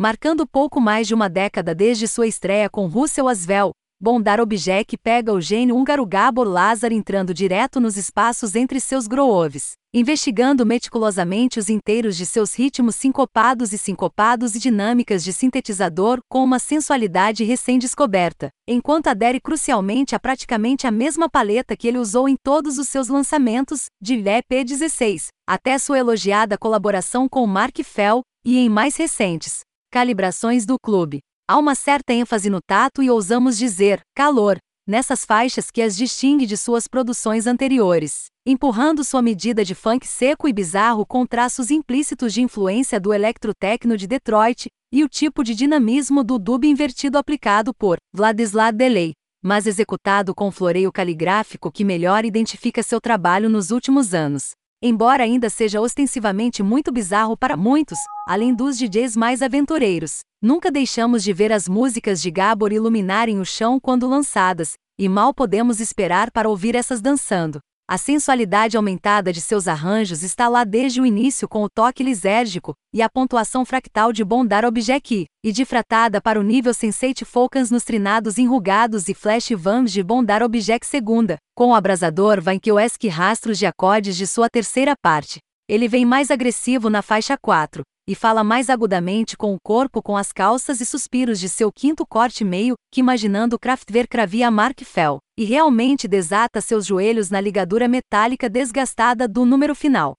Marcando pouco mais de uma década desde sua estreia com Russell Asvel, Bondar Object pega o gênio húngaro Gabor Lazar entrando direto nos espaços entre seus grooves, investigando meticulosamente os inteiros de seus ritmos sincopados e sincopados e dinâmicas de sintetizador com uma sensualidade recém-descoberta, enquanto adere crucialmente a praticamente a mesma paleta que ele usou em todos os seus lançamentos, de EP16, até sua elogiada colaboração com Mark Fell, e em mais recentes calibrações do clube. Há uma certa ênfase no tato e ousamos dizer, calor, nessas faixas que as distingue de suas produções anteriores, empurrando sua medida de funk seco e bizarro com traços implícitos de influência do electrotecno de Detroit e o tipo de dinamismo do dub invertido aplicado por Vladislav Delay, mas executado com floreio caligráfico que melhor identifica seu trabalho nos últimos anos. Embora ainda seja ostensivamente muito bizarro para muitos, além dos DJs mais aventureiros, nunca deixamos de ver as músicas de Gabor iluminarem o chão quando lançadas, e mal podemos esperar para ouvir essas dançando. A sensualidade aumentada de seus arranjos está lá desde o início com o toque lisérgico e a pontuação fractal de Bondar Object, e difratada para o nível Sensate Focus nos trinados enrugados e flash vams de Bondar Object segunda, com o abrasador esque rastros de acordes de sua terceira parte. Ele vem mais agressivo na faixa 4, e fala mais agudamente com o corpo com as calças e suspiros de seu quinto corte meio, que imaginando Kraftwerk cravia Mark Fell, e realmente desata seus joelhos na ligadura metálica desgastada do número final.